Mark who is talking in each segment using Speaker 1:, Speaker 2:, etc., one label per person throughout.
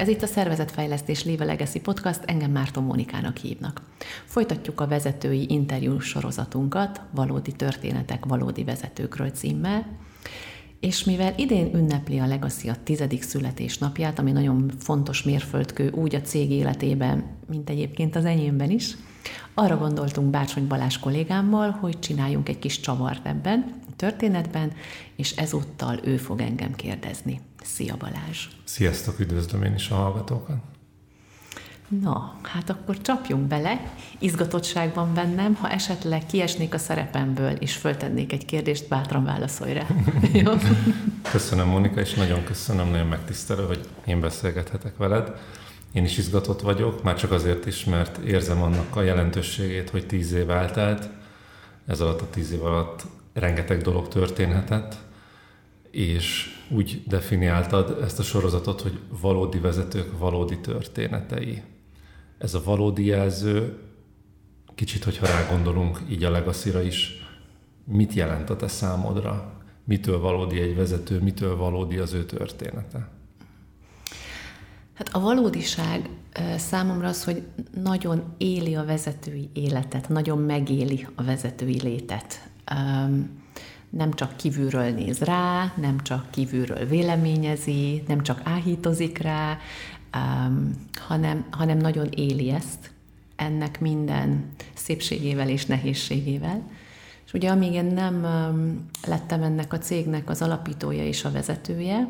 Speaker 1: Ez itt a Szervezetfejlesztés Léve Legacy Podcast, engem Márton Mónikának hívnak. Folytatjuk a vezetői interjú sorozatunkat, Valódi történetek valódi vezetőkről címmel, és mivel idén ünnepli a Legacy a tizedik születésnapját, ami nagyon fontos mérföldkő úgy a cég életében, mint egyébként az enyémben is, arra gondoltunk Bácsony Balázs kollégámmal, hogy csináljunk egy kis csavart ebben, történetben, és ezúttal ő fog engem kérdezni. Szia Balázs!
Speaker 2: Sziasztok, üdvözlöm én is a hallgatókat!
Speaker 1: Na, hát akkor csapjunk bele. Izgatottságban bennem, ha esetleg kiesnék a szerepemből, és föltennék egy kérdést, bátran válaszolj rá.
Speaker 2: Köszönöm, Monika, és nagyon köszönöm, nagyon megtisztelő, hogy én beszélgethetek veled. Én is izgatott vagyok, már csak azért is, mert érzem annak a jelentőségét, hogy tíz év eltelt. Ez alatt a tíz év alatt rengeteg dolog történhetett, és úgy definiáltad ezt a sorozatot, hogy valódi vezetők valódi történetei. Ez a valódi jelző, kicsit, hogyha rágondolunk így a legacy is, mit jelent a te számodra? Mitől valódi egy vezető, mitől valódi az ő története?
Speaker 1: Hát a valódiság számomra az, hogy nagyon éli a vezetői életet, nagyon megéli a vezetői létet. Nem csak kívülről néz rá, nem csak kívülről véleményezi, nem csak áhítozik rá, hanem, hanem nagyon éli ezt, ennek minden szépségével és nehézségével. És ugye amíg én nem lettem ennek a cégnek az alapítója és a vezetője,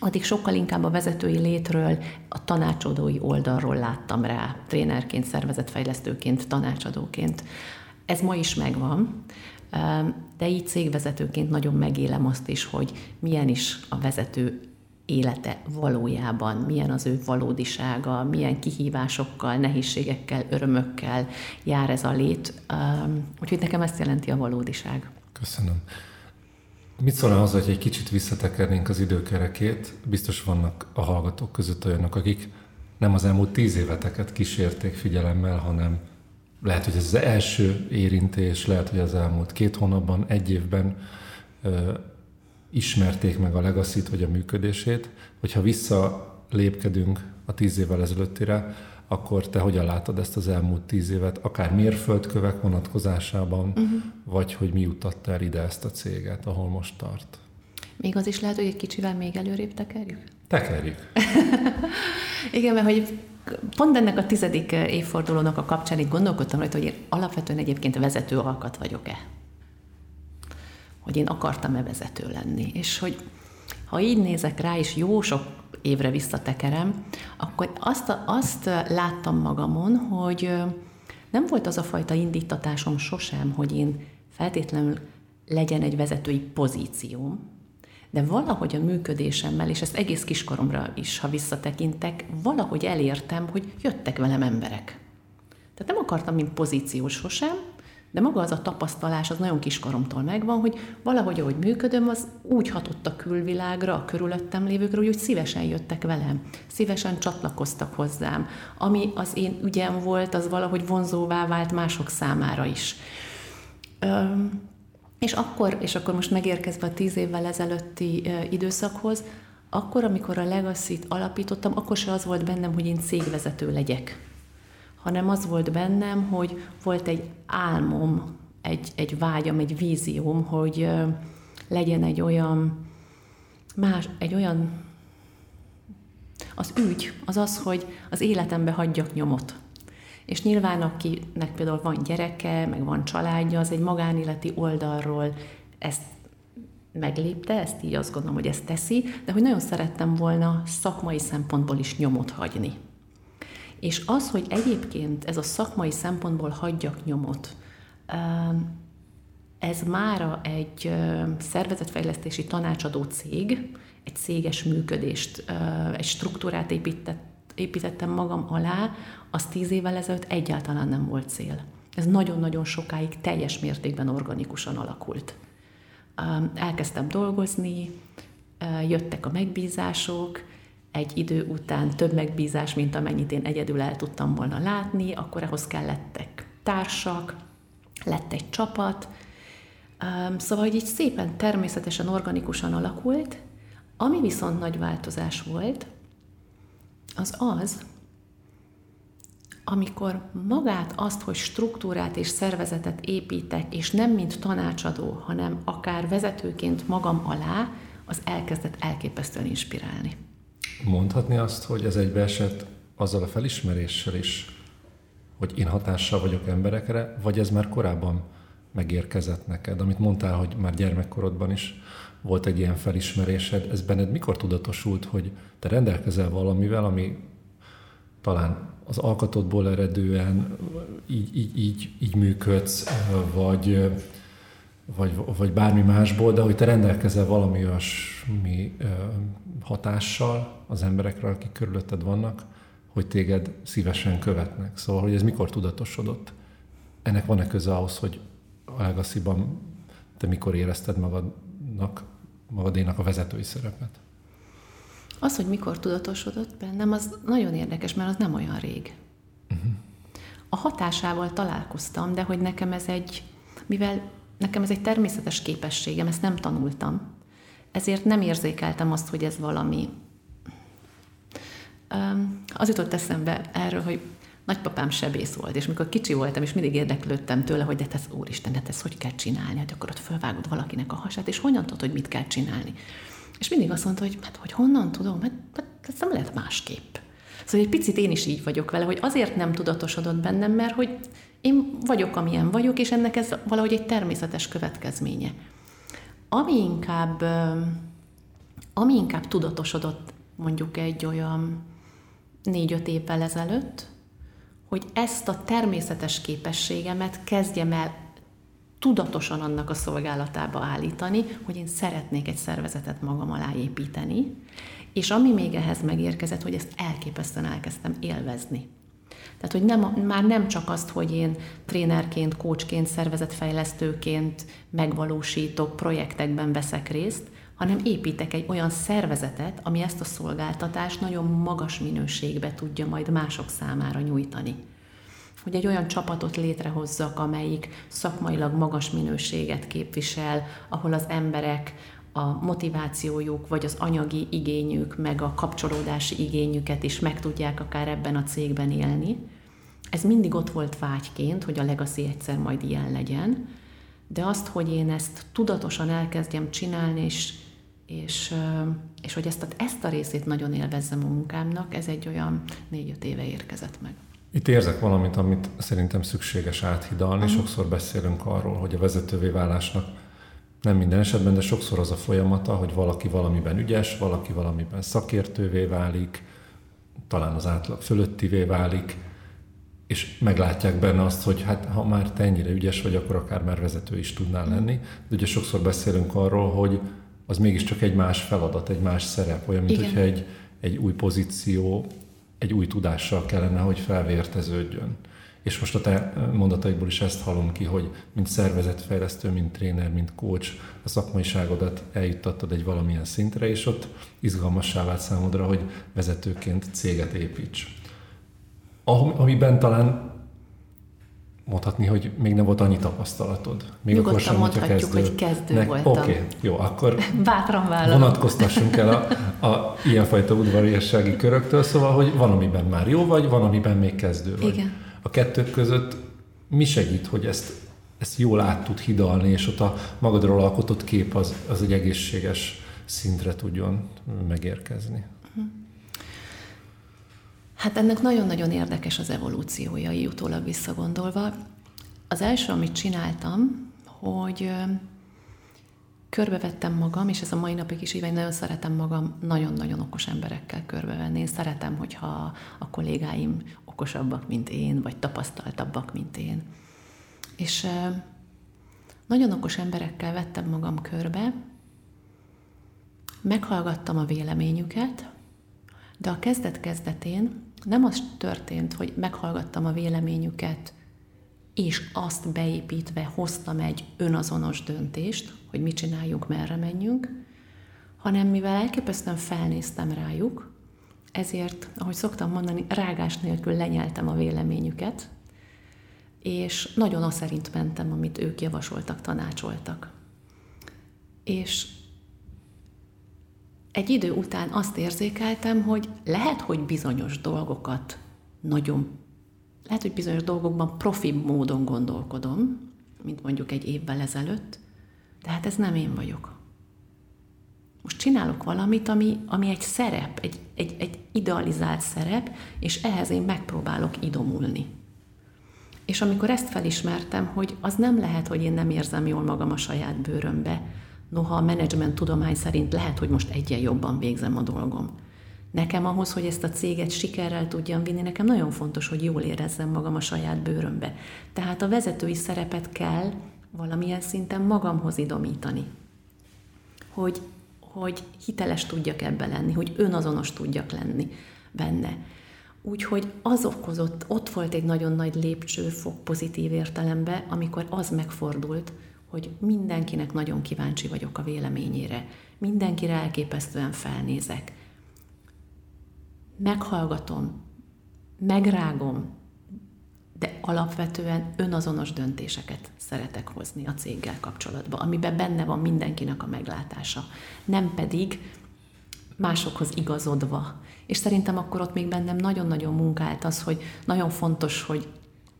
Speaker 1: addig sokkal inkább a vezetői létről, a tanácsadói oldalról láttam rá, trénerként, szervezetfejlesztőként, tanácsadóként. Ez ma is megvan, de így cégvezetőként nagyon megélem azt is, hogy milyen is a vezető élete valójában, milyen az ő valódisága, milyen kihívásokkal, nehézségekkel, örömökkel jár ez a lét. Úgyhogy nekem ezt jelenti a valódiság.
Speaker 2: Köszönöm. Mit szólna az, hogy egy kicsit visszatekernénk az időkerekét? Biztos vannak a hallgatók között olyanok, akik nem az elmúlt tíz éveteket kísérték figyelemmel, hanem lehet, hogy ez az első érintés, lehet, hogy az elmúlt két hónapban, egy évben ö, ismerték meg a legacy vagy a működését. Hogyha visszalépkedünk a tíz évvel ezelőttire, akkor te hogyan látod ezt az elmúlt tíz évet, akár mérföldkövek vonatkozásában, uh-huh. vagy hogy mi jutatta el ide ezt a céget, ahol most tart?
Speaker 1: Még az is lehet, hogy egy kicsivel még előrébb tekerjük?
Speaker 2: Tekerjük.
Speaker 1: Igen, mert hogy pont ennek a tizedik évfordulónak a kapcsán itt gondolkodtam rajta, hogy én alapvetően egyébként vezető alkat vagyok-e. Hogy én akartam-e vezető lenni. És hogy ha így nézek rá, és jó sok évre visszatekerem, akkor azt, azt láttam magamon, hogy nem volt az a fajta indítatásom sosem, hogy én feltétlenül legyen egy vezetői pozícióm, de valahogy a működésemmel, és ezt egész kiskoromra is, ha visszatekintek, valahogy elértem, hogy jöttek velem emberek. Tehát nem akartam, mint pozíció sosem, de maga az a tapasztalás, az nagyon kiskoromtól megvan, hogy valahogy, ahogy működöm, az úgy hatott a külvilágra, a körülöttem lévőkre, hogy úgy szívesen jöttek velem, szívesen csatlakoztak hozzám. Ami az én ügyem volt, az valahogy vonzóvá vált mások számára is. Üm, és akkor, és akkor most megérkezve a tíz évvel ezelőtti időszakhoz, akkor, amikor a Legacy-t alapítottam, akkor se az volt bennem, hogy én cégvezető legyek hanem az volt bennem, hogy volt egy álmom, egy, egy vágyam, egy vízióm, hogy legyen egy olyan más, egy olyan az ügy, az az, hogy az életembe hagyjak nyomot. És nyilván akinek például van gyereke, meg van családja, az egy magánéleti oldalról ezt meglépte, ezt így azt gondolom, hogy ezt teszi, de hogy nagyon szerettem volna szakmai szempontból is nyomot hagyni. És az, hogy egyébként ez a szakmai szempontból hagyjak nyomot, ez mára egy szervezetfejlesztési tanácsadó cég, egy céges működést, egy struktúrát épített, építettem magam alá, az tíz évvel ezelőtt egyáltalán nem volt cél. Ez nagyon-nagyon sokáig teljes mértékben organikusan alakult. Elkezdtem dolgozni, jöttek a megbízások, egy idő után több megbízás, mint amennyit én egyedül el tudtam volna látni, akkor ahhoz kellettek társak, lett egy csapat, Szóval, így szépen természetesen, organikusan alakult, ami viszont nagy változás volt, az az, amikor magát azt, hogy struktúrát és szervezetet építek, és nem mint tanácsadó, hanem akár vezetőként magam alá, az elkezdett elképesztően inspirálni.
Speaker 2: Mondhatni azt, hogy ez egybeesett azzal a felismeréssel is, hogy én hatással vagyok emberekre, vagy ez már korábban megérkezett neked, amit mondtál, hogy már gyermekkorodban is volt egy ilyen felismerésed, ez benned mikor tudatosult, hogy te rendelkezel valamivel, ami talán az alkatodból eredően így, így, így, így működsz, vagy, vagy, vagy bármi másból, de hogy te rendelkezel valami olyasmi hatással az emberekre, akik körülötted vannak, hogy téged szívesen követnek. Szóval, hogy ez mikor tudatosodott? Ennek van-e köze ahhoz, hogy a Legacy-ban te mikor érezted magadnak, magadénak a vezetői szerepet?
Speaker 1: Az, hogy mikor tudatosodott bennem, az nagyon érdekes, mert az nem olyan rég. Uh-huh. A hatásával találkoztam, de hogy nekem ez egy, mivel nekem ez egy természetes képességem, ezt nem tanultam, ezért nem érzékeltem azt, hogy ez valami. Az jutott eszembe erről, hogy nagypapám sebész volt, és mikor kicsi voltam, és mindig érdeklődtem tőle, hogy de te úristen, de ezt hogy kell csinálni, hogy akkor ott fölvágod valakinek a hasát, és honnan tudod, hogy mit kell csinálni. És mindig azt mondta, hogy hát, hogy honnan tudom, hát, hát ez nem lehet másképp. Szóval egy picit én is így vagyok vele, hogy azért nem tudatosodott bennem, mert hogy én vagyok, amilyen vagyok, és ennek ez valahogy egy természetes következménye. Ami inkább, ami inkább tudatosodott mondjuk egy olyan négy-öt évvel ezelőtt, hogy ezt a természetes képességemet kezdjem el tudatosan annak a szolgálatába állítani, hogy én szeretnék egy szervezetet magam alá építeni, és ami még ehhez megérkezett, hogy ezt elképesztően elkezdtem élvezni. Tehát, hogy nem, már nem csak azt, hogy én trénerként, coachként, szervezetfejlesztőként megvalósítok, projektekben veszek részt, hanem építek egy olyan szervezetet, ami ezt a szolgáltatást nagyon magas minőségbe tudja majd mások számára nyújtani hogy egy olyan csapatot létrehozzak, amelyik szakmailag magas minőséget képvisel, ahol az emberek a motivációjuk, vagy az anyagi igényük, meg a kapcsolódási igényüket is meg tudják akár ebben a cégben élni. Ez mindig ott volt vágyként, hogy a legacy egyszer majd ilyen legyen, de azt, hogy én ezt tudatosan elkezdjem csinálni, és, és, és hogy ezt a, ezt a részét nagyon élvezzem a munkámnak, ez egy olyan négy-öt éve érkezett meg.
Speaker 2: Itt érzek valamit, amit szerintem szükséges áthidalni. Uh-huh. Sokszor beszélünk arról, hogy a vezetővé válásnak nem minden esetben, de sokszor az a folyamata, hogy valaki valamiben ügyes, valaki valamiben szakértővé válik, talán az átlag fölöttivé válik, és meglátják benne azt, hogy hát ha már te ennyire ügyes vagy, akkor akár már vezető is tudnál lenni. De ugye sokszor beszélünk arról, hogy az mégiscsak egy más feladat, egy más szerep, olyan, mint Igen. hogyha egy, egy új pozíció egy új tudással kellene, hogy felvérteződjön. És most a te mondataikból is ezt hallom ki, hogy mint szervezetfejlesztő, mint tréner, mint coach, a szakmaiságodat eljuttattad egy valamilyen szintre, és ott izgalmassá vált számodra, hogy vezetőként céget építs. Amiben talán mondhatni, hogy még nem volt annyi tapasztalatod. Még
Speaker 1: Nyugodtan akkor sem, mondhatjuk, kezdő. hogy kezdő ne, voltam.
Speaker 2: Oké, okay, jó, akkor
Speaker 1: Bátran vállalom.
Speaker 2: vonatkoztassunk el a, a ilyenfajta udvariassági köröktől, szóval, hogy van, amiben már jó vagy, van, amiben még kezdő vagy.
Speaker 1: Igen.
Speaker 2: A kettők között mi segít, hogy ezt, ezt jól át tud hidalni, és ott a magadról alkotott kép az, az egy egészséges szintre tudjon megérkezni?
Speaker 1: Hát ennek nagyon-nagyon érdekes az evolúciója, így utólag visszagondolva. Az első, amit csináltam, hogy körbevettem magam, és ez a mai napig is így nagyon szeretem magam nagyon-nagyon okos emberekkel körbevenni. Én szeretem, hogyha a kollégáim okosabbak, mint én, vagy tapasztaltabbak, mint én. És nagyon okos emberekkel vettem magam körbe, meghallgattam a véleményüket, de a kezdet-kezdetén nem az történt, hogy meghallgattam a véleményüket, és azt beépítve hoztam egy önazonos döntést, hogy mit csináljunk, merre menjünk, hanem mivel elképesztően felnéztem rájuk, ezért, ahogy szoktam mondani, rágás nélkül lenyeltem a véleményüket, és nagyon azt szerint mentem, amit ők javasoltak, tanácsoltak. És egy idő után azt érzékeltem, hogy lehet, hogy bizonyos dolgokat nagyon, lehet, hogy bizonyos dolgokban profi módon gondolkodom, mint mondjuk egy évvel ezelőtt, de hát ez nem én vagyok. Most csinálok valamit, ami, ami egy szerep, egy, egy, egy idealizált szerep, és ehhez én megpróbálok idomulni. És amikor ezt felismertem, hogy az nem lehet, hogy én nem érzem jól magam a saját bőrömbe, noha a menedzsment tudomány szerint lehet, hogy most egyen jobban végzem a dolgom. Nekem ahhoz, hogy ezt a céget sikerrel tudjam vinni, nekem nagyon fontos, hogy jól érezzem magam a saját bőrömbe. Tehát a vezetői szerepet kell valamilyen szinten magamhoz idomítani. Hogy, hogy hiteles tudjak ebbe lenni, hogy önazonos tudjak lenni benne. Úgyhogy az okozott, ott volt egy nagyon nagy lépcsőfok pozitív értelemben, amikor az megfordult, hogy mindenkinek nagyon kíváncsi vagyok a véleményére, mindenkire elképesztően felnézek. Meghallgatom, megrágom, de alapvetően önazonos döntéseket szeretek hozni a céggel kapcsolatban, amiben benne van mindenkinek a meglátása, nem pedig másokhoz igazodva. És szerintem akkor ott még bennem nagyon-nagyon munkált az, hogy nagyon fontos, hogy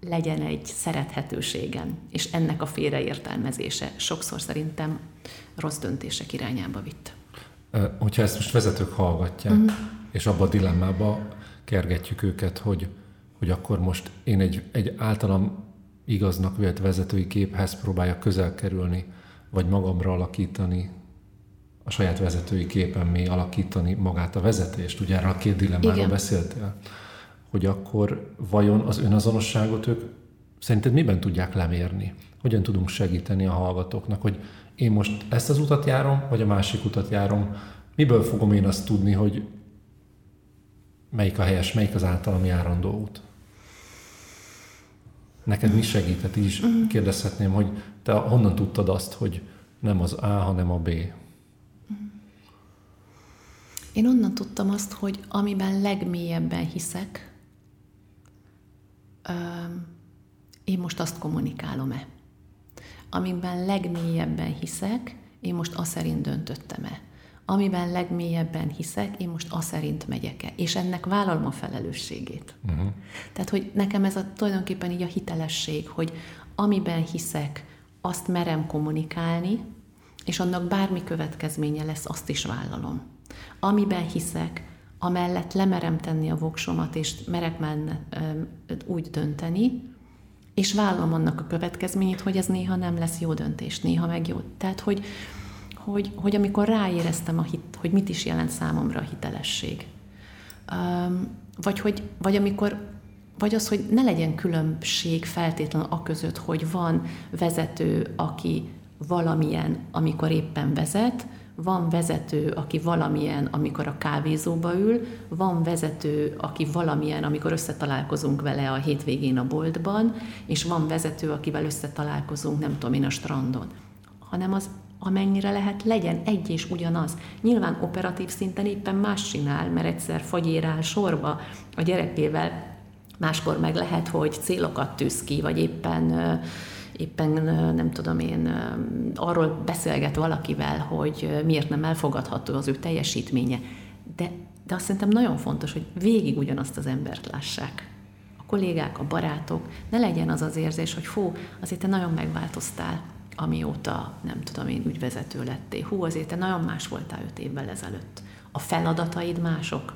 Speaker 1: legyen egy szerethetőségem, és ennek a félreértelmezése sokszor szerintem rossz döntések irányába vitt.
Speaker 2: Hogyha ezt most vezetők hallgatják, uh-huh. és abba a dilemmába kergetjük őket, hogy, hogy akkor most én egy, egy általam igaznak vélt vezetői képhez próbáljak közel kerülni, vagy magamra alakítani, a saját vezetői képen alakítani magát a vezetést. Ugye erre a két dilemmáról beszéltél hogy akkor vajon az önazonosságot ők szerinted miben tudják lemérni? Hogyan tudunk segíteni a hallgatóknak, hogy én most ezt az utat járom, vagy a másik utat járom? Miből fogom én azt tudni, hogy melyik a helyes, melyik az általam járandó út? Neked mi segített? Így is mhm. kérdezhetném, hogy te honnan tudtad azt, hogy nem az A, hanem a B?
Speaker 1: Én onnan tudtam azt, hogy amiben legmélyebben hiszek, én most azt kommunikálom-e. Amiben legmélyebben hiszek, én most azt szerint döntöttem-e. Amiben legmélyebben hiszek, én most azt szerint megyek-e. És ennek vállalom a felelősségét. Uh-huh. Tehát, hogy nekem ez a, tulajdonképpen így a hitelesség, hogy amiben hiszek, azt merem kommunikálni, és annak bármi következménye lesz, azt is vállalom. Amiben hiszek, amellett lemerem tenni a voksomat, és merek menne úgy dönteni, és vállalom annak a következményét, hogy ez néha nem lesz jó döntés, néha meg jó. Tehát, hogy, hogy, hogy amikor ráéreztem, a hit, hogy mit is jelent számomra a hitelesség. vagy, hogy, vagy amikor vagy az, hogy ne legyen különbség feltétlenül a között, hogy van vezető, aki valamilyen, amikor éppen vezet, van vezető, aki valamilyen, amikor a kávézóba ül, van vezető, aki valamilyen, amikor összetalálkozunk vele a hétvégén a boltban, és van vezető, akivel összetalálkozunk, nem tudom én, a strandon. Hanem az amennyire lehet, legyen egy és ugyanaz. Nyilván operatív szinten éppen más csinál, mert egyszer fagyér sorba a gyerekével, máskor meg lehet, hogy célokat tűz ki, vagy éppen éppen nem tudom én, arról beszélget valakivel, hogy miért nem elfogadható az ő teljesítménye. De, de azt szerintem nagyon fontos, hogy végig ugyanazt az embert lássák. A kollégák, a barátok, ne legyen az az érzés, hogy fú, azért te nagyon megváltoztál, amióta, nem tudom én, ügyvezető lettél. Hú, azért te nagyon más voltál öt évvel ezelőtt. A feladataid mások.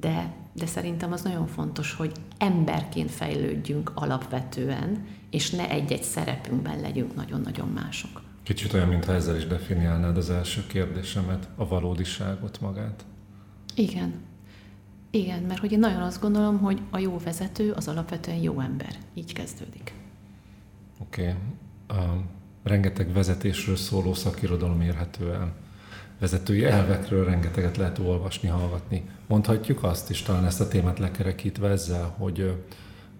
Speaker 1: De, de szerintem az nagyon fontos, hogy emberként fejlődjünk alapvetően, és ne egy-egy szerepünkben legyünk nagyon-nagyon mások.
Speaker 2: Kicsit olyan, mintha ezzel is definiálnád az első kérdésemet, a valódiságot magát.
Speaker 1: Igen. Igen, mert hogy én nagyon azt gondolom, hogy a jó vezető az alapvetően jó ember. Így kezdődik.
Speaker 2: Oké. Okay. Uh, rengeteg vezetésről szóló szakirodalom érhető el. Vezetői elvekről rengeteget lehet olvasni, hallgatni. Mondhatjuk azt is, talán ezt a témát lekerekítve ezzel, hogy,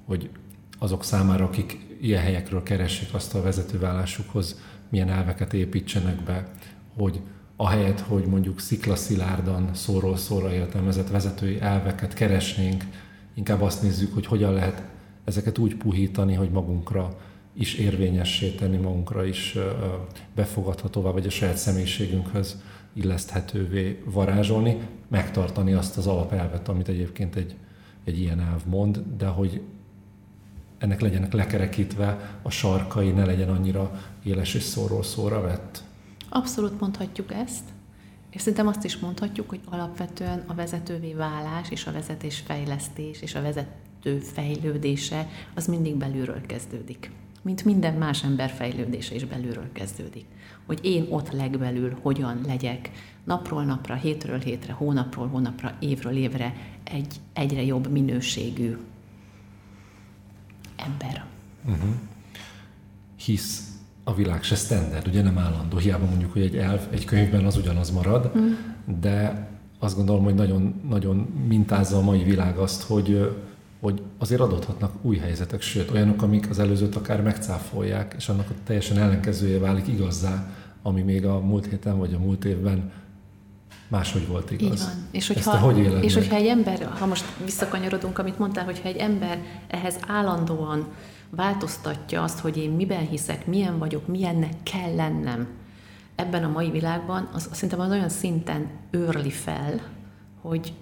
Speaker 2: hogy azok számára, akik ilyen helyekről keresik azt a vezetővállásukhoz, milyen elveket építsenek be, hogy ahelyett, hogy mondjuk sziklaszilárdan szóról szóra értelmezett vezetői elveket keresnénk, inkább azt nézzük, hogy hogyan lehet ezeket úgy puhítani, hogy magunkra is érvényessé tenni, magunkra is befogadhatóvá, vagy a saját személyiségünkhöz illeszthetővé varázsolni, megtartani azt az alapelvet, amit egyébként egy, egy ilyen elv mond, de hogy ennek legyenek lekerekítve a sarkai, ne legyen annyira éles és szóról szóra vett.
Speaker 1: Abszolút mondhatjuk ezt, és szerintem azt is mondhatjuk, hogy alapvetően a vezetővé válás és a vezetés fejlesztés és a vezető fejlődése az mindig belülről kezdődik. Mint minden más ember fejlődése is belülről kezdődik. Hogy én ott legbelül hogyan legyek napról napra, hétről hétre, hónapról hónapra, évről évre egy egyre jobb minőségű ember. Uh-huh.
Speaker 2: Hisz a világ se standard, ugye nem állandó. Hiába mondjuk, hogy egy elv egy könyvben az ugyanaz marad, uh-huh. de azt gondolom, hogy nagyon, nagyon mintázza a mai világ azt, hogy, hogy azért adódhatnak új helyzetek, sőt olyanok, amik az előzőt akár megcáfolják, és annak a teljesen ellenkezője válik igazzá, ami még a múlt héten vagy a múlt évben máshogy volt igaz. Így van.
Speaker 1: És hogyha, hogy és hogyha egy ember, ha most visszakanyarodunk, amit mondtál, hogyha egy ember ehhez állandóan változtatja azt, hogy én miben hiszek, milyen vagyok, milyennek kell lennem ebben a mai világban, az szerintem az olyan szinten őrli fel, hogy,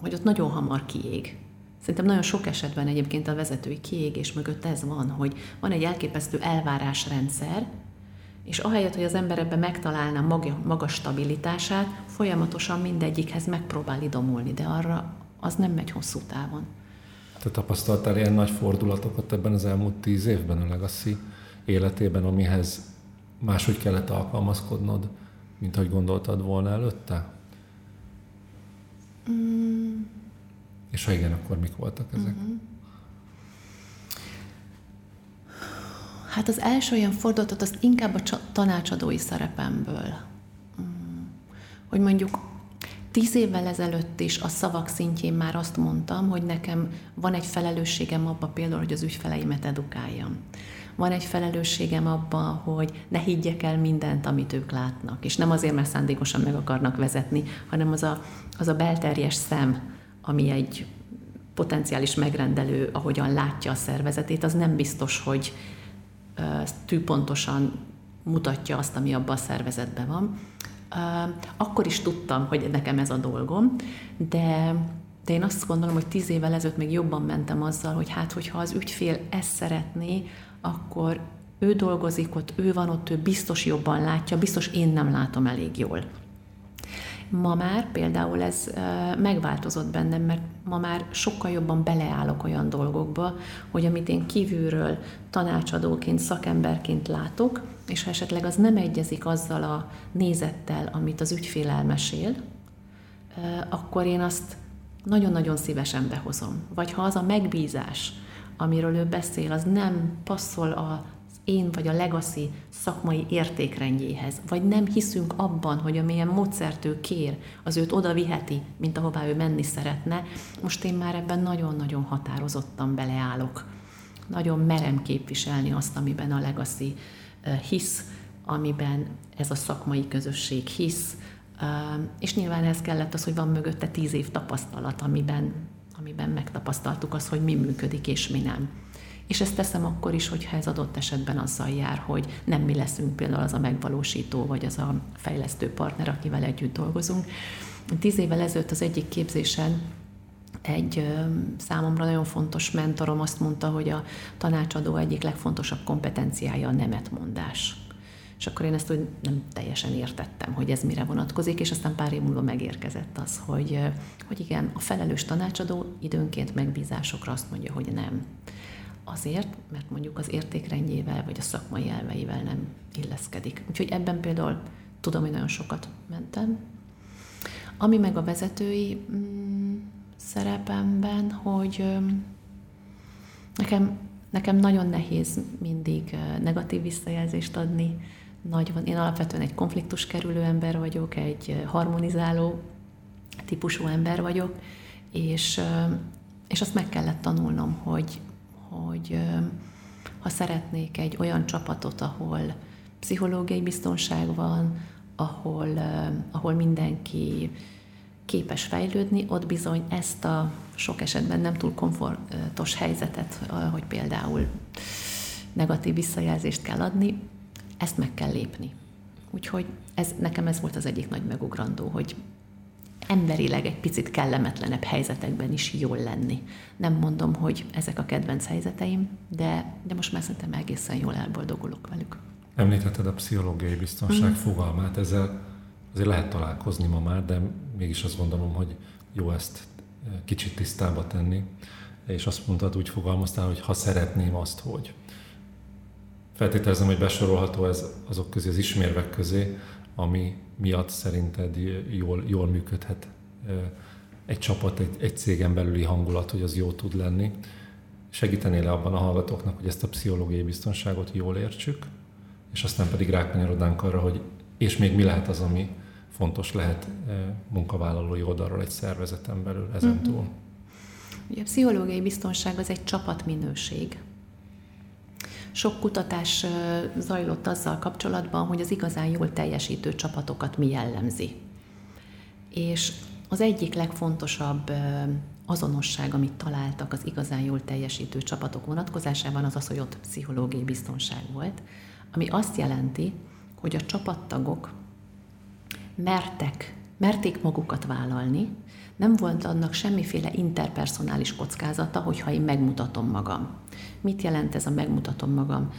Speaker 1: hogy ott nagyon hamar kiég. Szerintem nagyon sok esetben egyébként a vezetői kiégés mögött ez van, hogy van egy elképesztő elvárásrendszer, és ahelyett, hogy az ember ebben megtalálna maga, maga stabilitását, folyamatosan mindegyikhez megpróbál idomulni, de arra az nem megy hosszú távon.
Speaker 2: Te tapasztaltál ilyen nagy fordulatokat ebben az elmúlt tíz évben a Legacy életében, amihez máshogy kellett alkalmazkodnod, mint ahogy gondoltad volna előtte? Mm. És ha igen, akkor mik voltak ezek? Mm-hmm.
Speaker 1: Hát az első olyan fordulatot azt inkább a tanácsadói szerepemből. Mm. Hogy mondjuk tíz évvel ezelőtt is a szavak szintjén már azt mondtam, hogy nekem van egy felelősségem abban például, hogy az ügyfeleimet edukáljam. Van egy felelősségem abban, hogy ne higgyek el mindent, amit ők látnak. És nem azért, mert szándékosan meg akarnak vezetni, hanem az a, az a belterjes szem, ami egy potenciális megrendelő, ahogyan látja a szervezetét, az nem biztos, hogy tűpontosan mutatja azt, ami abban a szervezetben van. Akkor is tudtam, hogy nekem ez a dolgom, de, de én azt gondolom, hogy tíz évvel ezelőtt még jobban mentem azzal, hogy hát, hogyha az ügyfél ezt szeretné, akkor ő dolgozik ott, ő van ott, ő biztos jobban látja, biztos én nem látom elég jól. Ma már például ez megváltozott bennem, mert ma már sokkal jobban beleállok olyan dolgokba, hogy amit én kívülről tanácsadóként, szakemberként látok, és ha esetleg az nem egyezik azzal a nézettel, amit az ügyfél elmesél, akkor én azt nagyon-nagyon szívesen behozom. Vagy ha az a megbízás, amiről ő beszél, az nem passzol a én vagy a legacy szakmai értékrendjéhez, vagy nem hiszünk abban, hogy amilyen módszert ő kér, az őt oda viheti, mint ahová ő menni szeretne, most én már ebben nagyon-nagyon határozottan beleállok. Nagyon merem képviselni azt, amiben a legacy hisz, amiben ez a szakmai közösség hisz, és nyilván ez kellett az, hogy van mögötte tíz év tapasztalat, amiben, amiben megtapasztaltuk azt, hogy mi működik és mi nem. És ezt teszem akkor is, hogyha ez adott esetben azzal jár, hogy nem mi leszünk például az a megvalósító, vagy az a fejlesztő partner, akivel együtt dolgozunk. Tíz évvel ezelőtt az egyik képzésen egy számomra nagyon fontos mentorom azt mondta, hogy a tanácsadó egyik legfontosabb kompetenciája a nemetmondás. És akkor én ezt úgy nem teljesen értettem, hogy ez mire vonatkozik, és aztán pár év múlva megérkezett az, hogy, hogy igen, a felelős tanácsadó időnként megbízásokra azt mondja, hogy nem. Azért, mert mondjuk az értékrendjével vagy a szakmai elveivel nem illeszkedik. Úgyhogy ebben például tudom, hogy nagyon sokat mentem. Ami meg a vezetői mm, szerepemben, hogy nekem, nekem nagyon nehéz mindig negatív visszajelzést adni. Nagy van. Én alapvetően egy konfliktus kerülő ember vagyok, egy harmonizáló típusú ember vagyok, és, és azt meg kellett tanulnom, hogy, hogy ha szeretnék egy olyan csapatot, ahol pszichológiai biztonság van, ahol, ahol mindenki képes fejlődni, ott bizony ezt a sok esetben nem túl komfortos helyzetet, hogy például negatív visszajelzést kell adni, ezt meg kell lépni. Úgyhogy ez, nekem ez volt az egyik nagy megugrandó, hogy emberileg egy picit kellemetlenebb helyzetekben is jól lenni. Nem mondom, hogy ezek a kedvenc helyzeteim, de, de most már szerintem egészen jól elboldogulok velük.
Speaker 2: Említetted a pszichológiai biztonság mm. fogalmát, ezzel azért lehet találkozni ma már, de mégis azt gondolom, hogy jó ezt eh, kicsit tisztába tenni. És azt mondtad, úgy fogalmaztál, hogy ha szeretném azt, hogy. Feltételezem, hogy besorolható ez azok közé, az ismérvek közé, ami miatt szerinted jól, jól működhet egy csapat, egy, egy cégen belüli hangulat, hogy az jó tud lenni. Segítenél-e abban a hallgatóknak, hogy ezt a pszichológiai biztonságot jól értsük, és aztán pedig rákanyarodnánk arra, hogy és még mi lehet az, ami fontos lehet munkavállalói oldalról egy szervezeten belül ezentúl? Mm-hmm.
Speaker 1: Ugye a pszichológiai biztonság az egy csapatminőség. Sok kutatás zajlott azzal kapcsolatban, hogy az igazán jól teljesítő csapatokat mi jellemzi. És az egyik legfontosabb azonosság, amit találtak az igazán jól teljesítő csapatok vonatkozásában, az az, hogy ott pszichológiai biztonság volt, ami azt jelenti, hogy a csapattagok mertek, merték magukat vállalni, nem volt annak semmiféle interpersonális kockázata, hogyha én megmutatom magam. Mit jelent ez a megmutatom magam?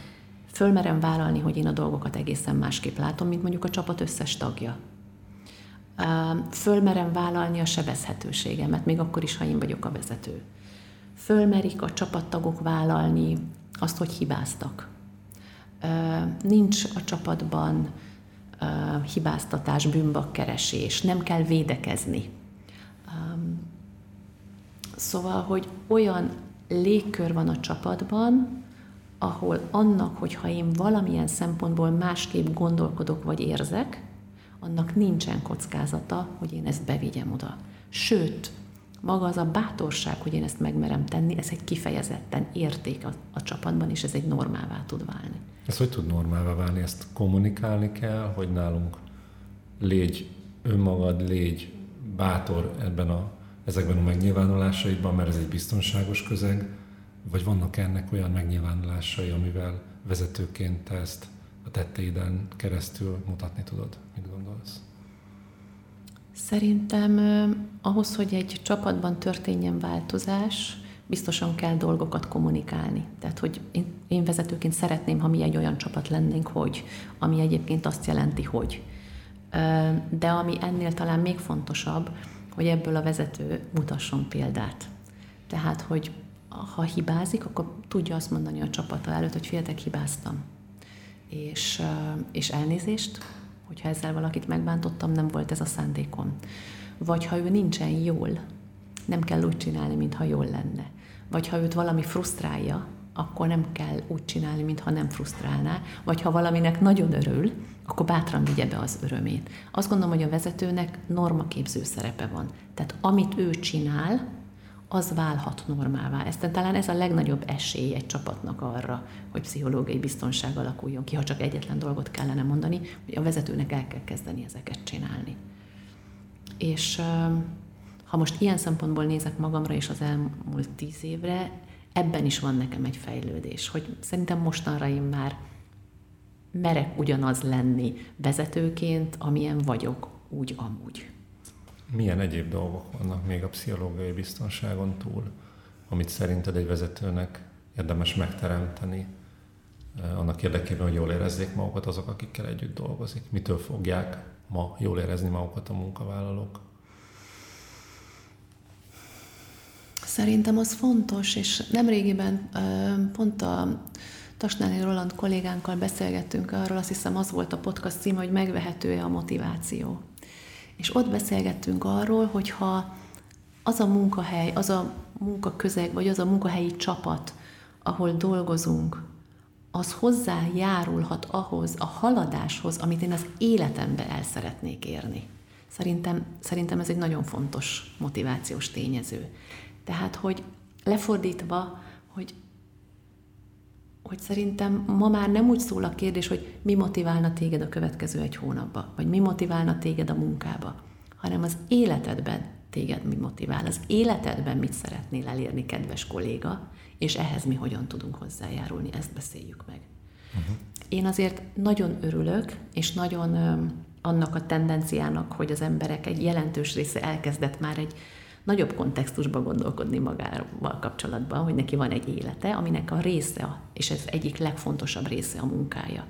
Speaker 1: Fölmerem vállalni, hogy én a dolgokat egészen másképp látom, mint mondjuk a csapat összes tagja. Fölmerem vállalni a sebezhetőségemet, még akkor is, ha én vagyok a vezető. Fölmerik a csapattagok vállalni azt, hogy hibáztak. Nincs a csapatban hibáztatás, bűnbakkeresés, nem kell védekezni Szóval, hogy olyan légkör van a csapatban, ahol annak, hogyha én valamilyen szempontból másképp gondolkodok vagy érzek, annak nincsen kockázata, hogy én ezt bevigyem oda. Sőt, maga az a bátorság, hogy én ezt megmerem tenni, ez egy kifejezetten érték a, a csapatban, és ez egy normává tud válni.
Speaker 2: Ez hogy tud normává válni? Ezt kommunikálni kell, hogy nálunk légy önmagad, légy bátor ebben a ezekben a megnyilvánulásaidban, mert ez egy biztonságos közeg, vagy vannak ennek olyan megnyilvánulásai, amivel vezetőként te ezt a tetteiden keresztül mutatni tudod? Mit gondolsz?
Speaker 1: Szerintem ahhoz, hogy egy csapatban történjen változás, biztosan kell dolgokat kommunikálni. Tehát, hogy én, én vezetőként szeretném, ha mi egy olyan csapat lennénk, hogy, ami egyébként azt jelenti, hogy. De ami ennél talán még fontosabb, hogy ebből a vezető mutasson példát. Tehát, hogy ha hibázik, akkor tudja azt mondani a csapata előtt, hogy féltek, hibáztam. És, és elnézést, hogyha ezzel valakit megbántottam, nem volt ez a szándékom. Vagy ha ő nincsen jól, nem kell úgy csinálni, mintha jól lenne. Vagy ha őt valami frusztrálja, akkor nem kell úgy csinálni, mintha nem frusztrálná, vagy ha valaminek nagyon örül, akkor bátran vigye be az örömét. Azt gondolom, hogy a vezetőnek normaképző szerepe van. Tehát amit ő csinál, az válhat normává. Ezt talán ez a legnagyobb esély egy csapatnak arra, hogy pszichológiai biztonság alakuljon ki, ha csak egyetlen dolgot kellene mondani, hogy a vezetőnek el kell kezdeni ezeket csinálni. És ha most ilyen szempontból nézek magamra és az elmúlt tíz évre, ebben is van nekem egy fejlődés, hogy szerintem mostanra én már merek ugyanaz lenni vezetőként, amilyen vagyok, úgy amúgy.
Speaker 2: Milyen egyéb dolgok vannak még a pszichológiai biztonságon túl, amit szerinted egy vezetőnek érdemes megteremteni, eh, annak érdekében, hogy jól érezzék magukat azok, akikkel együtt dolgozik? Mitől fogják ma jól érezni magukat a munkavállalók?
Speaker 1: Szerintem az fontos, és nemrégiben pont a Tasnáni Roland kollégánkkal beszélgettünk arról, azt hiszem az volt a podcast címe, hogy megvehető-e a motiváció. És ott beszélgettünk arról, hogy ha az a munkahely, az a munkaközeg, vagy az a munkahelyi csapat, ahol dolgozunk, az hozzájárulhat ahhoz a haladáshoz, amit én az életembe el szeretnék érni. Szerintem, szerintem ez egy nagyon fontos motivációs tényező. Tehát, hogy lefordítva, hogy, szerintem ma már nem úgy szól a kérdés, hogy mi motiválna téged a következő egy hónapba, vagy mi motiválna téged a munkába, hanem az életedben téged mi motivál, az életedben mit szeretnél elérni, kedves kolléga, és ehhez mi hogyan tudunk hozzájárulni, ezt beszéljük meg. Uh-huh. én azért nagyon örülök, és nagyon annak a tendenciának, hogy az emberek egy jelentős része elkezdett már egy nagyobb kontextusba gondolkodni magával kapcsolatban, hogy neki van egy élete, aminek a része, és ez egyik legfontosabb része a munkája.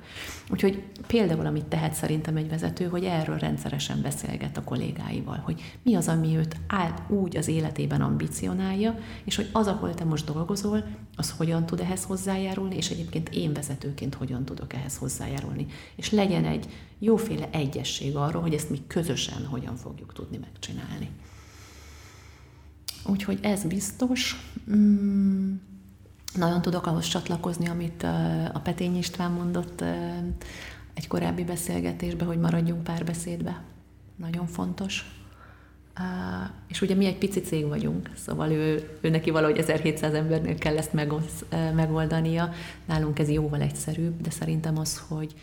Speaker 1: Úgyhogy például, amit tehet szerintem egy vezető, hogy erről rendszeresen beszélget a kollégáival, hogy mi az, ami őt áll úgy az életében ambicionálja, és hogy az, ahol te most dolgozol, az hogyan tud ehhez hozzájárulni, és egyébként én vezetőként hogyan tudok ehhez hozzájárulni. És legyen egy jóféle egyesség arról, hogy ezt mi közösen hogyan fogjuk tudni megcsinálni. Úgyhogy ez biztos. Mm, nagyon tudok ahhoz csatlakozni, amit a Petény István mondott egy korábbi beszélgetésben, hogy maradjunk párbeszédbe. Nagyon fontos. Uh, és ugye mi egy pici cég vagyunk, szóval ő, ő neki valahogy 1700 embernél kell ezt megosz, uh, megoldania. Nálunk ez jóval egyszerűbb, de szerintem az, hogy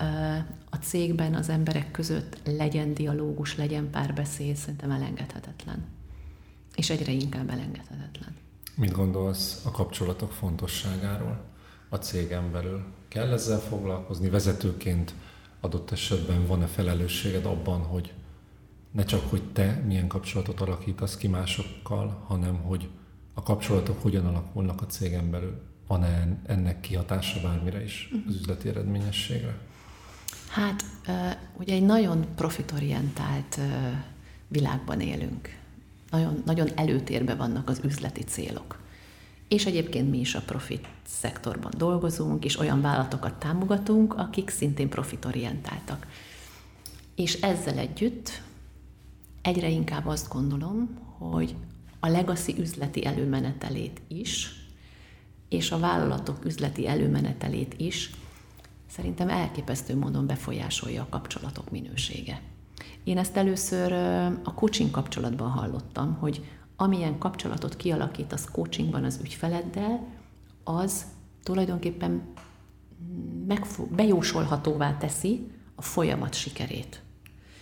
Speaker 1: uh, a cégben az emberek között legyen dialógus, legyen párbeszéd, szerintem elengedhetetlen és egyre inkább elengedhetetlen.
Speaker 2: Mit gondolsz a kapcsolatok fontosságáról a cégen belül? Kell ezzel foglalkozni? Vezetőként adott esetben van-e felelősséged abban, hogy ne csak, hogy te milyen kapcsolatot alakítasz ki másokkal, hanem hogy a kapcsolatok hogyan alakulnak a cégen belül? Van-e ennek kihatása bármire is az üzleti eredményességre?
Speaker 1: Hát, ugye egy nagyon profitorientált világban élünk nagyon, nagyon előtérbe vannak az üzleti célok. És egyébként mi is a profit szektorban dolgozunk, és olyan vállalatokat támogatunk, akik szintén profitorientáltak. És ezzel együtt egyre inkább azt gondolom, hogy a legacy üzleti előmenetelét is, és a vállalatok üzleti előmenetelét is szerintem elképesztő módon befolyásolja a kapcsolatok minősége. Én ezt először a coaching kapcsolatban hallottam, hogy amilyen kapcsolatot kialakítasz coachingban az ügyfeleddel, az tulajdonképpen megfog, bejósolhatóvá teszi a folyamat sikerét.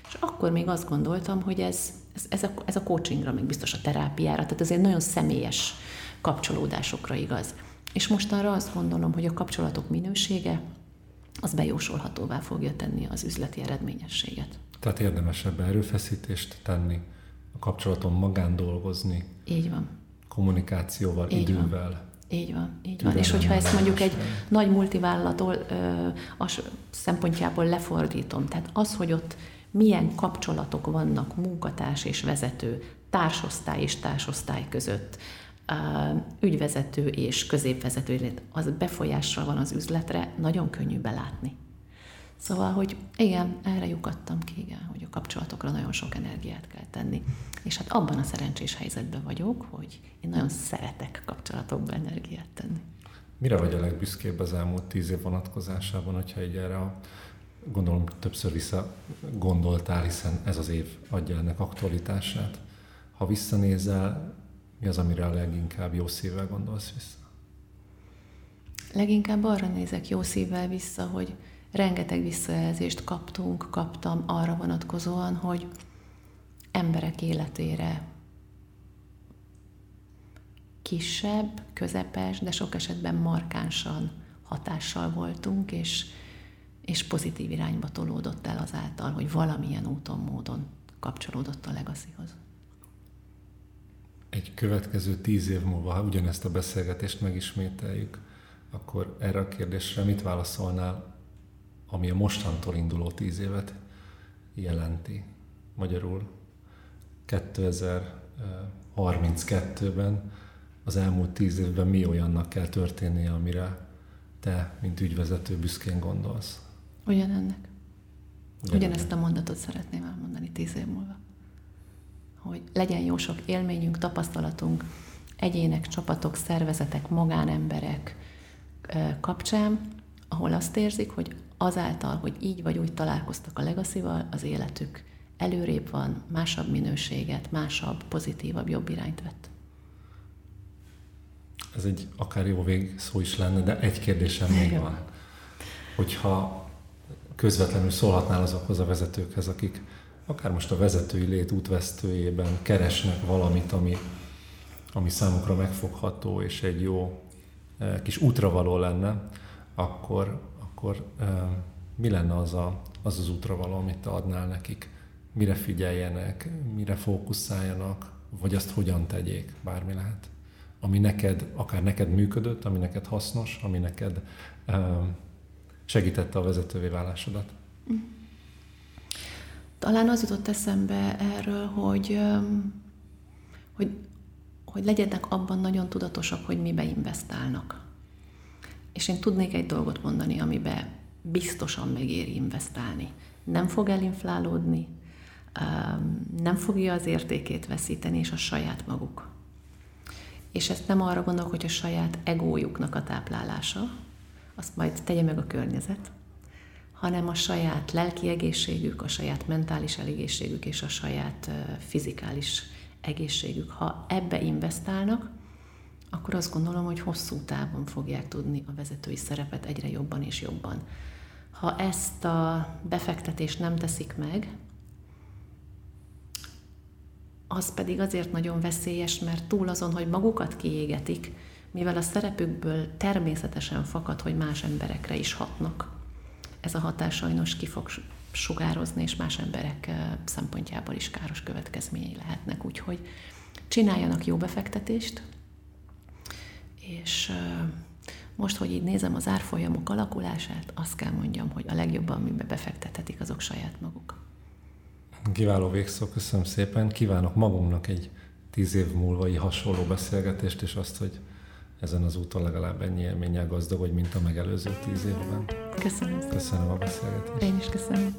Speaker 1: És akkor még azt gondoltam, hogy ez, ez, ez, a, ez a coachingra, még biztos a terápiára, tehát ez egy nagyon személyes kapcsolódásokra igaz. És mostanra azt gondolom, hogy a kapcsolatok minősége az bejósolhatóvá fogja tenni az üzleti eredményességet.
Speaker 2: Tehát érdemes ebbe erőfeszítést tenni, a kapcsolaton magán dolgozni.
Speaker 1: Így van.
Speaker 2: Kommunikációval, így idővel.
Speaker 1: Van. Így van, így van. És hogyha ezt mondjuk egy nagy multivállalatól az szempontjából lefordítom, tehát az, hogy ott milyen kapcsolatok vannak munkatárs és vezető, társosztály és társosztály között, ügyvezető és középvezető, az befolyásra van az üzletre, nagyon könnyű belátni. Szóval, hogy igen, erre lyukadtam ki, igen, hogy a kapcsolatokra nagyon sok energiát kell tenni. És hát abban a szerencsés helyzetben vagyok, hogy én nagyon szeretek kapcsolatokba energiát tenni.
Speaker 2: Mire vagy a legbüszkébb az elmúlt tíz év vonatkozásában, hogyha egy erre a gondolom többször vissza gondoltál, hiszen ez az év adja ennek aktualitását. Ha visszanézel, mi az, amire a leginkább jó szívvel gondolsz vissza?
Speaker 1: Leginkább arra nézek jó szívvel vissza, hogy rengeteg visszajelzést kaptunk, kaptam arra vonatkozóan, hogy emberek életére kisebb, közepes, de sok esetben markánsan hatással voltunk, és, és pozitív irányba tolódott el azáltal, hogy valamilyen úton, módon kapcsolódott a legacyhoz.
Speaker 2: Egy következő tíz év múlva, ha ugyanezt a beszélgetést megismételjük, akkor erre a kérdésre mit válaszolnál ami a mostantól induló tíz évet jelenti. Magyarul 2032-ben az elmúlt tíz évben mi olyannak kell történnie, amire te, mint ügyvezető büszkén gondolsz?
Speaker 1: Ugyanennek. Ugyanezt a mondatot szeretném elmondani tíz év múlva. Hogy legyen jó sok élményünk, tapasztalatunk, egyének, csapatok, szervezetek, magánemberek kapcsán, ahol azt érzik, hogy azáltal, hogy így vagy úgy találkoztak a legacy az életük előrébb van, másabb minőséget, másabb, pozitívabb, jobb irányt vett.
Speaker 2: Ez egy akár jó végszó is lenne, de egy kérdésem még van. Hogyha közvetlenül szólhatnál azokhoz a vezetőkhez, akik akár most a vezetői lét útvesztőjében keresnek valamit, ami, ami számukra megfogható és egy jó eh, kis útravaló lenne, akkor akkor mi lenne az a, az, az útravaló, amit te adnál nekik? Mire figyeljenek, mire fókuszáljanak, vagy azt hogyan tegyék, bármi lehet. Ami neked, akár neked működött, ami neked hasznos, ami neked segítette a vezetővé válásodat.
Speaker 1: Talán az jutott eszembe erről, hogy, hogy, hogy legyenek abban nagyon tudatosak, hogy mibe investálnak. És én tudnék egy dolgot mondani, amiben biztosan megéri investálni. Nem fog elinflálódni, nem fogja az értékét veszíteni, és a saját maguk. És ezt nem arra gondolok, hogy a saját egójuknak a táplálása, azt majd tegye meg a környezet, hanem a saját lelki egészségük, a saját mentális egészségük és a saját fizikális egészségük. Ha ebbe investálnak, akkor azt gondolom, hogy hosszú távon fogják tudni a vezetői szerepet egyre jobban és jobban. Ha ezt a befektetést nem teszik meg, az pedig azért nagyon veszélyes, mert túl azon, hogy magukat kiégetik, mivel a szerepükből természetesen fakad, hogy más emberekre is hatnak. Ez a hatás sajnos ki fog sugározni, és más emberek szempontjából is káros következményei lehetnek. Úgyhogy csináljanak jó befektetést, és most, hogy így nézem az árfolyamok alakulását, azt kell mondjam, hogy a legjobban, amiben befektethetik, azok saját maguk.
Speaker 2: Kiváló végszó, köszönöm szépen. Kívánok magunknak egy tíz év múlva hasonló beszélgetést, és azt, hogy ezen az úton legalább ennyi élménnyel gazdagodj, mint a megelőző tíz évben.
Speaker 1: Köszönöm
Speaker 2: szépen. Köszönöm a beszélgetést.
Speaker 1: Én is köszönöm.